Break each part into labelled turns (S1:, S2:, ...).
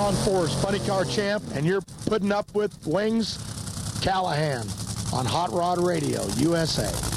S1: John Force, funny car champ, and you're putting up with Wings Callahan on Hot Rod Radio, USA.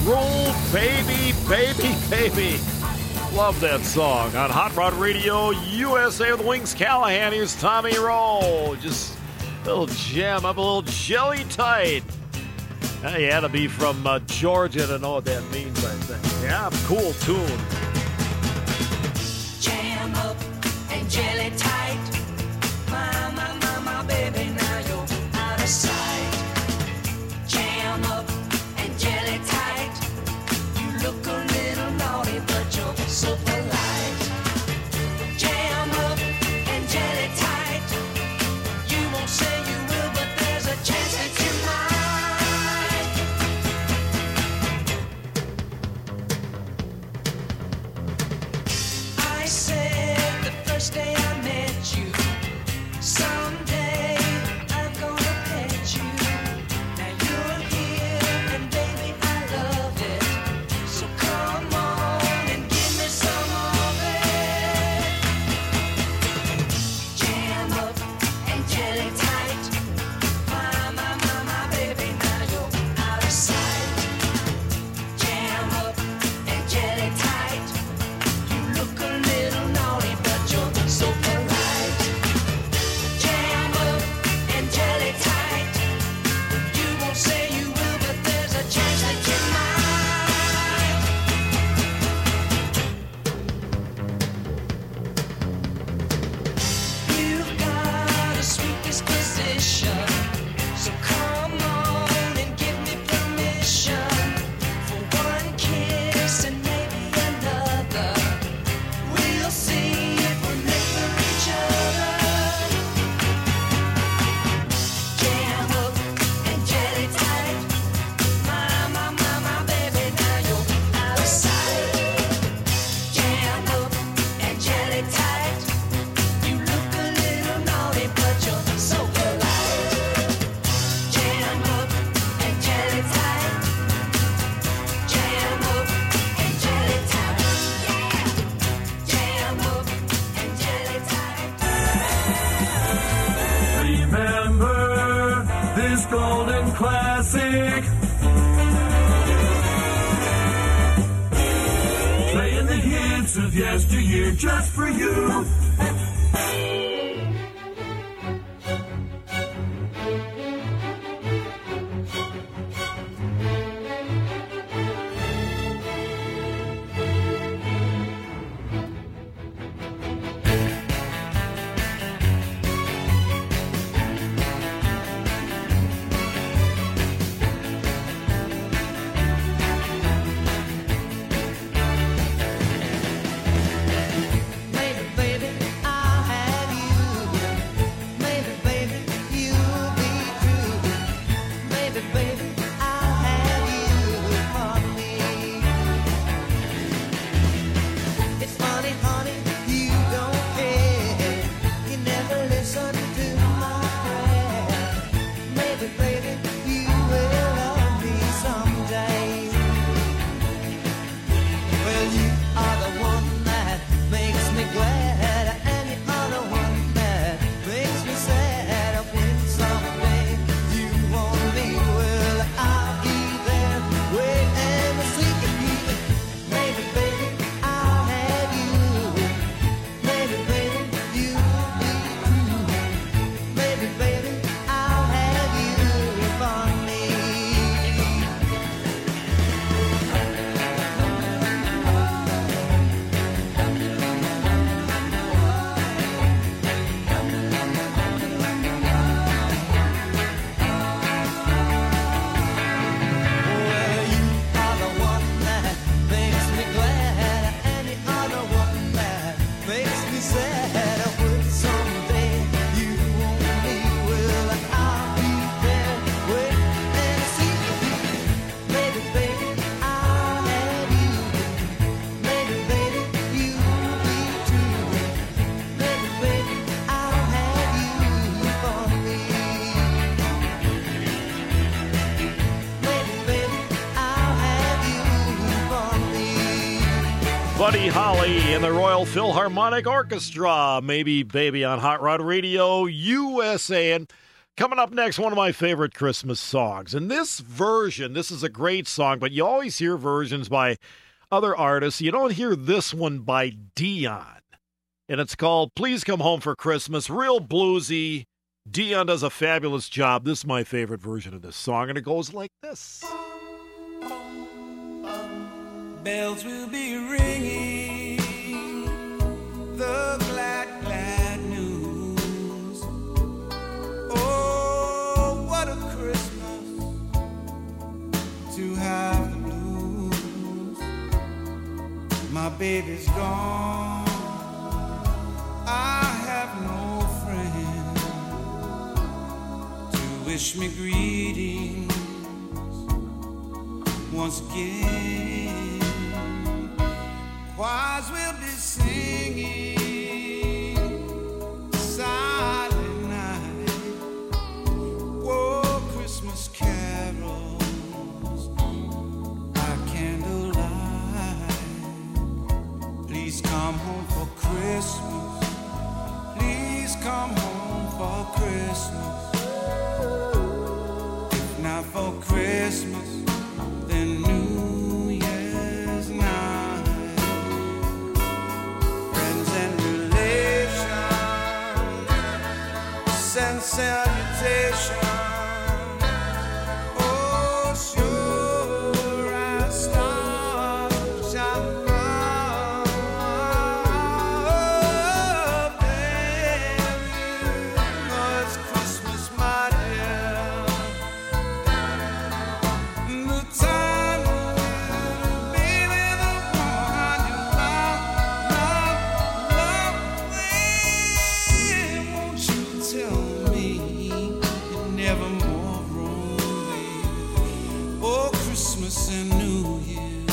S2: Rule, baby, baby, baby. Love that song on Hot Rod Radio USA with Wings Callahan. Here's Tommy Roe. Just a little jam up, a little jelly tight. Uh, you had to be from uh, Georgia to know what that means, I think. Yeah, cool tune.
S3: Jam up and jelly tight. And the
S2: Royal Philharmonic Orchestra. Maybe Baby on Hot Rod Radio USA. And coming up next, one of my favorite Christmas songs. And this version, this is a great song, but you always hear versions by other artists. You don't hear this one by Dion. And it's called Please Come Home for Christmas. Real bluesy. Dion does a fabulous job. This is my favorite version of this song, and it goes like this.
S4: Bells will be ringing baby's gone. I have no friend to wish me greetings once again. Choirs will be singing come home for Christmas. If not for Christmas, then New Year's night. Friends and relations send Christmas and New Year,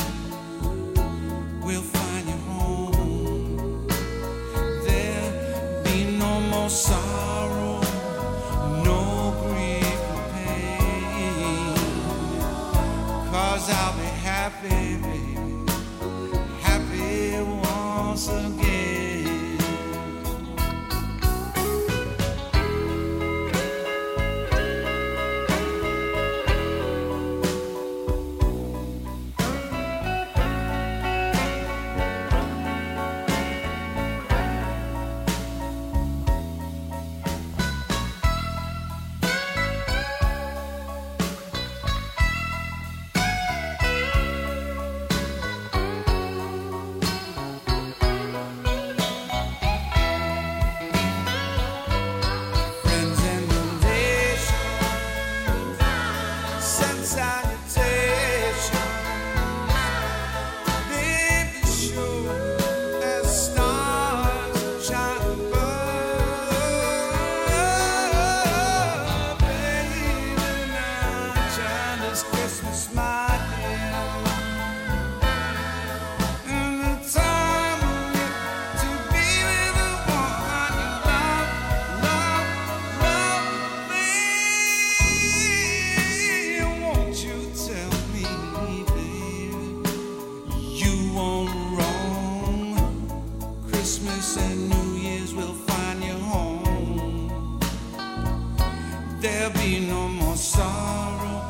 S4: There'll be no more sorrow,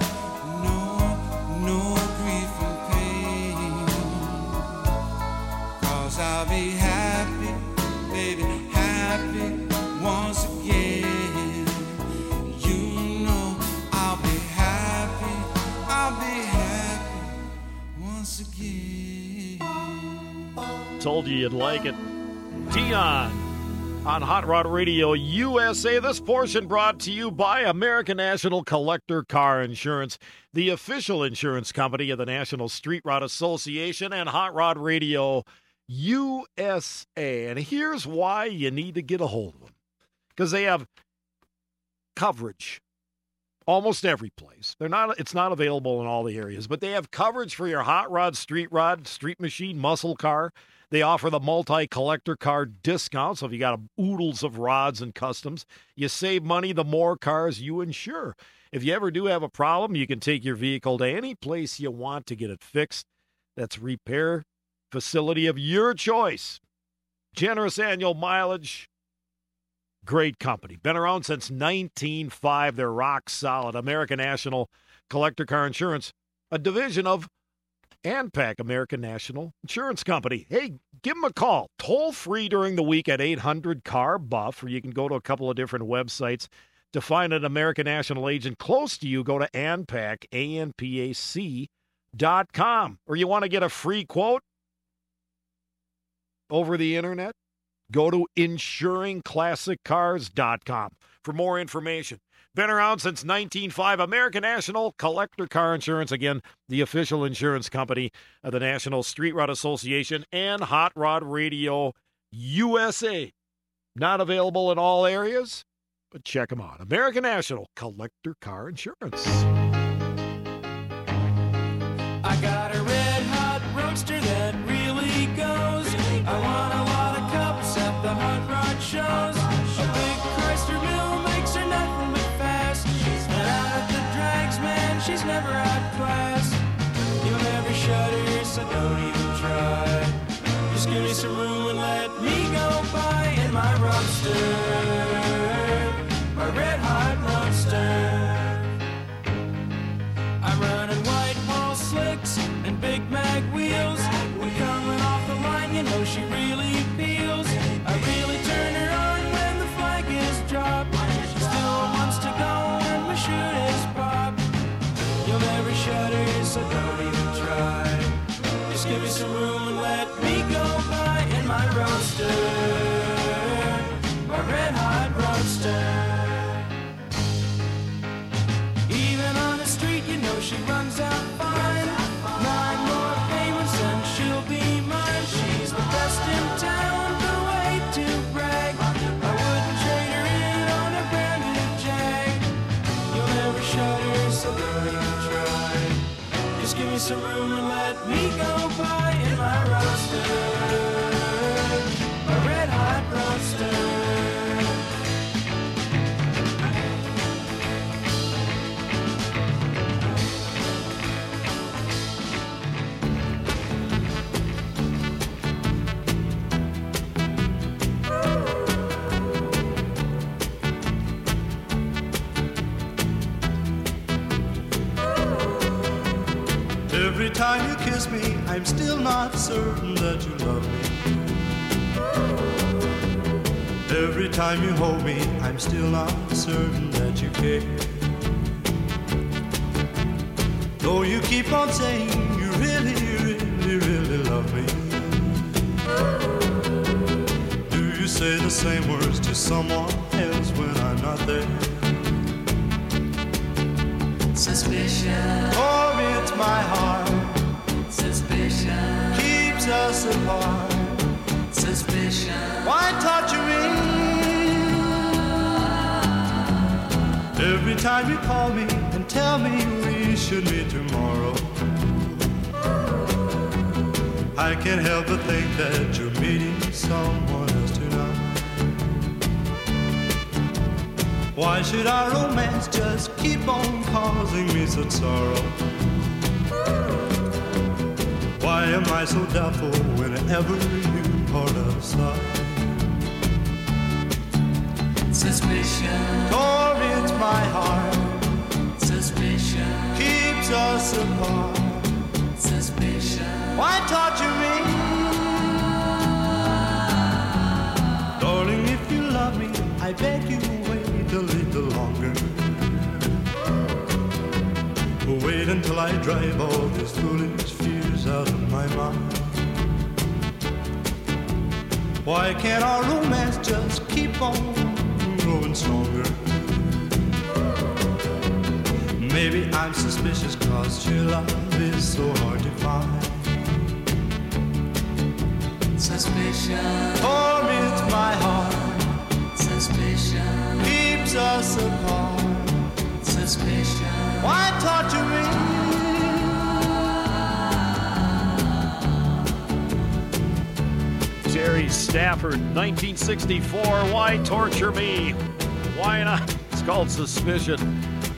S4: no, no grief and pain. Cause I'll be happy, baby, happy once again. You know I'll be happy, I'll be happy once again.
S2: Told you you'd like it. Dion on Hot Rod Radio USA. This portion brought to you by American National Collector Car Insurance, the official insurance company of the National Street Rod Association and Hot Rod Radio USA. And here's why you need to get a hold of them because they have coverage almost every place. They're not it's not available in all the areas, but they have coverage for your hot rod, street rod, street machine, muscle car. They offer the multi collector car discount. So if you got a oodles of rods and customs, you save money the more cars you insure. If you ever do have a problem, you can take your vehicle to any place you want to get it fixed. That's repair facility of your choice. Generous annual mileage, great company. Been around since 1905. They're rock solid. American National Collector Car Insurance, a division of ANPAC, American National Insurance Company. Hey, give them a call. Toll free during the week at 800 CAR Buff, or you can go to a couple of different websites to find an American National agent close to you. Go to ANPAC, A-N-P-A-C dot com. Or you want to get a free quote over the internet? Go to insuringclassiccars.com for more information. Been around since 1905. American National Collector Car Insurance. Again, the official insurance company of the National Street Rod Association and Hot Rod Radio USA. Not available in all areas, but check them out. American National Collector Car Insurance.
S4: I'm still
S5: not certain that you love me. Every time you hold me, I'm still not certain that you care. Though you keep on saying you really, really, really love me. Do you say the same words to someone else when I'm not there?
S3: Suspicion,
S5: Or oh, it's my heart us apart.
S3: suspicion.
S5: Why torture me? Every time you call me and tell me we should meet tomorrow, I can't help but think that you're meeting someone else tonight. Why should our romance just keep on causing me such sorrow? Why am I so doubtful whenever you part aside?
S6: Suspicion,
S5: torments my heart,
S6: suspicion,
S5: keeps us apart.
S6: suspicion.
S5: Why torture me? Darling, if you love me, I beg you wait a little longer. Wait until I drive all these foolish of my mind. Why can't our romance just keep on growing stronger? Maybe I'm suspicious cause your love is so hard to find.
S6: Suspicion,
S5: torments my heart,
S6: suspicion,
S5: keeps us apart.
S6: suspicion.
S5: Why torture me?
S2: Stafford, 1964. Why torture me? Why not? It's called Suspicion.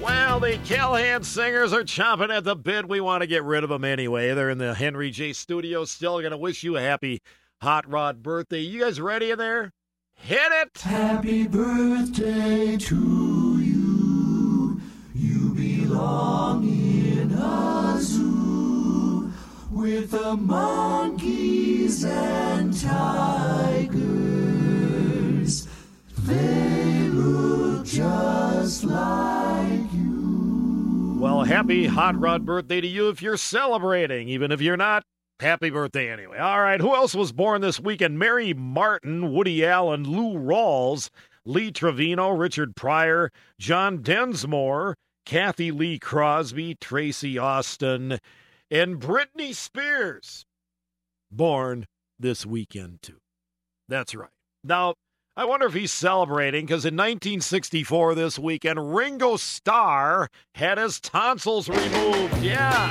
S2: Well, the Callahan singers are chomping at the bit. We want to get rid of them anyway. They're in the Henry J studio. Still going to wish you a happy Hot Rod birthday. You guys ready in there? Hit it!
S3: Happy birthday to you. You belong in a zoo with the monkeys and tigers. They look just like you.
S2: Well, happy Hot Rod birthday to you if you're celebrating. Even if you're not, happy birthday anyway. All right, who else was born this weekend? Mary Martin, Woody Allen, Lou Rawls, Lee Trevino, Richard Pryor, John Densmore, Cathy Lee Crosby, Tracy Austin, and Britney Spears. Born this weekend, too. That's right. Now, I wonder if he's celebrating because in 1964, this weekend, Ringo Starr had his tonsils removed. Yeah,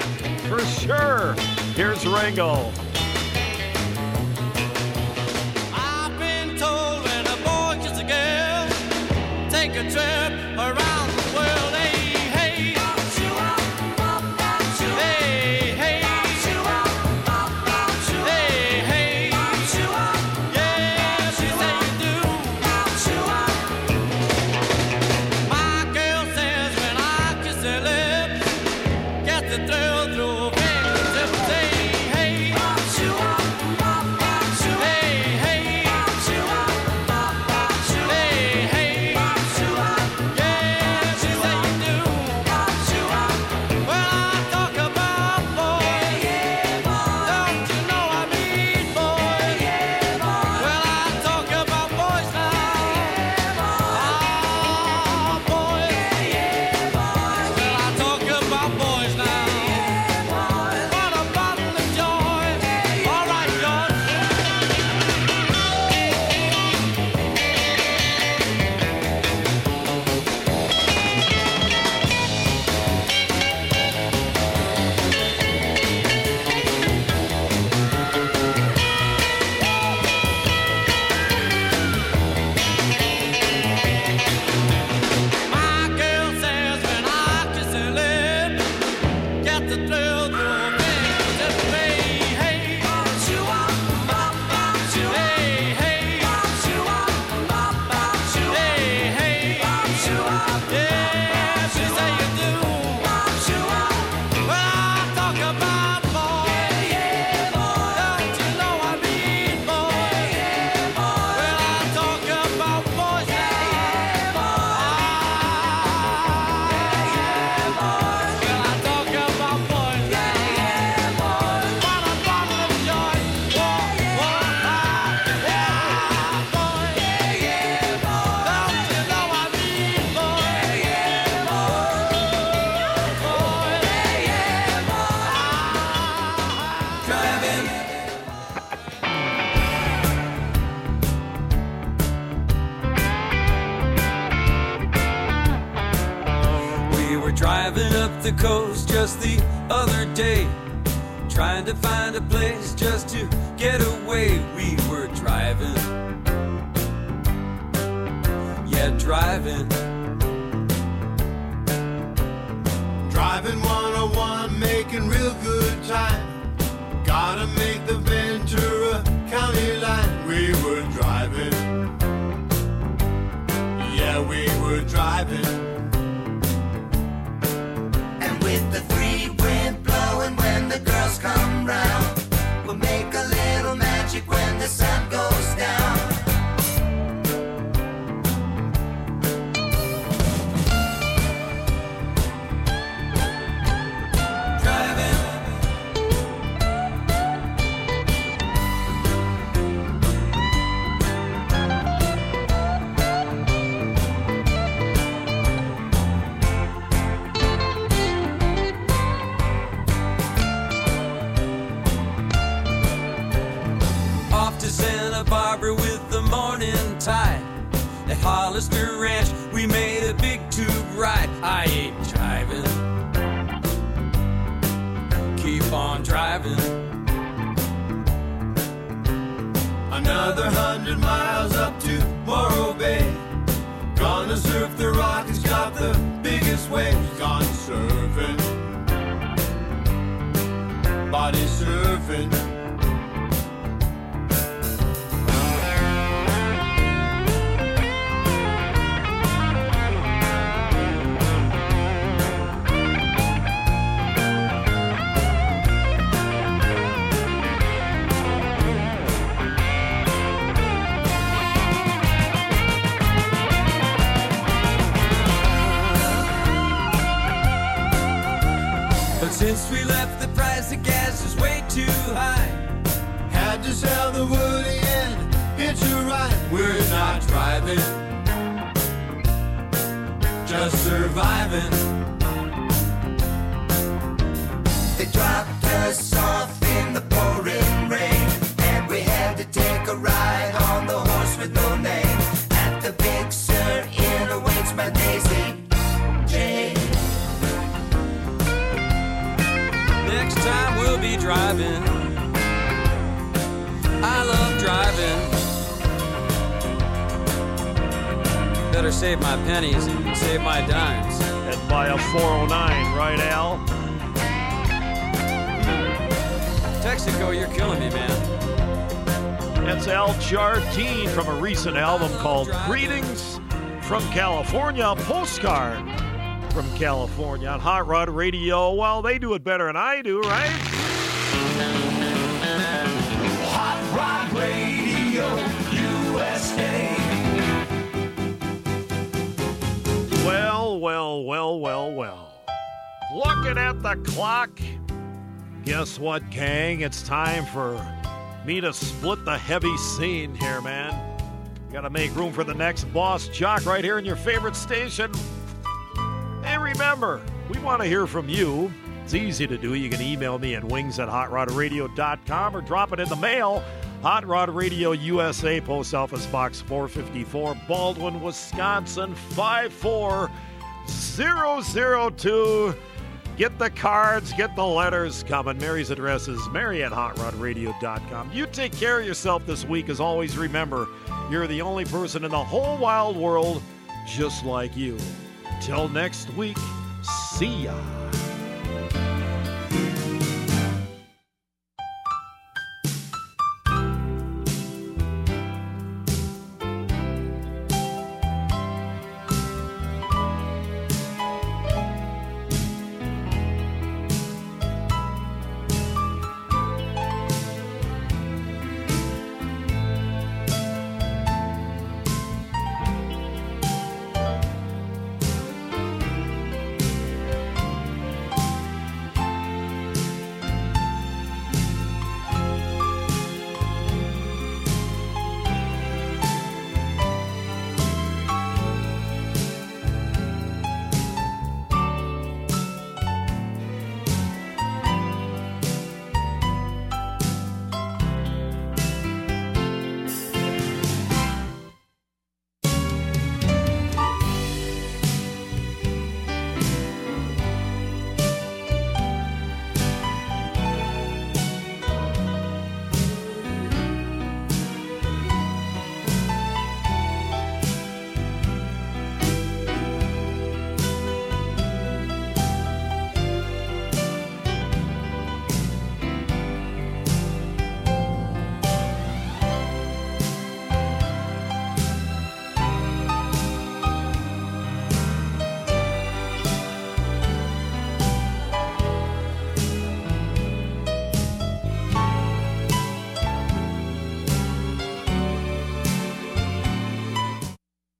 S2: for sure. Here's Ringo.
S7: I've been told when a boy a girl, take a trip the
S8: coast just the other day, trying to find a place just to get away. We were driving, yeah, driving.
S5: Driving 101, making real good time. Gotta make the Ventura County line. We were driving. Yeah,
S9: we were driving. It's got the biggest waves. Gone surfing. Body surfing. Woody and hitch a ride. We're not driving, just surviving.
S10: They dropped
S8: Better save my pennies and save my dimes.
S2: And buy a 409, right, Al?
S8: Texaco, you're killing me, man.
S2: That's Al Jardine from a recent album called Greetings from California, postcard from California on Hot Rod Radio. Well, they do it better than I do, right? Well, well, well, well. Looking at the clock. Guess what, gang? It's time for me to split the heavy scene here, man. Gotta make room for the next boss jock right here in your favorite station. Hey, remember, we want to hear from you. It's easy to do. You can email me at wings at hotrodradio.com or drop it in the mail. Hot Rod Radio USA, Post Office Box 454, Baldwin, Wisconsin 54002. Get the cards, get the letters coming. Mary's address is mary at hotrodradio.com. You take care of yourself this week. As always, remember, you're the only person in the whole wild world just like you. Till next week, see ya.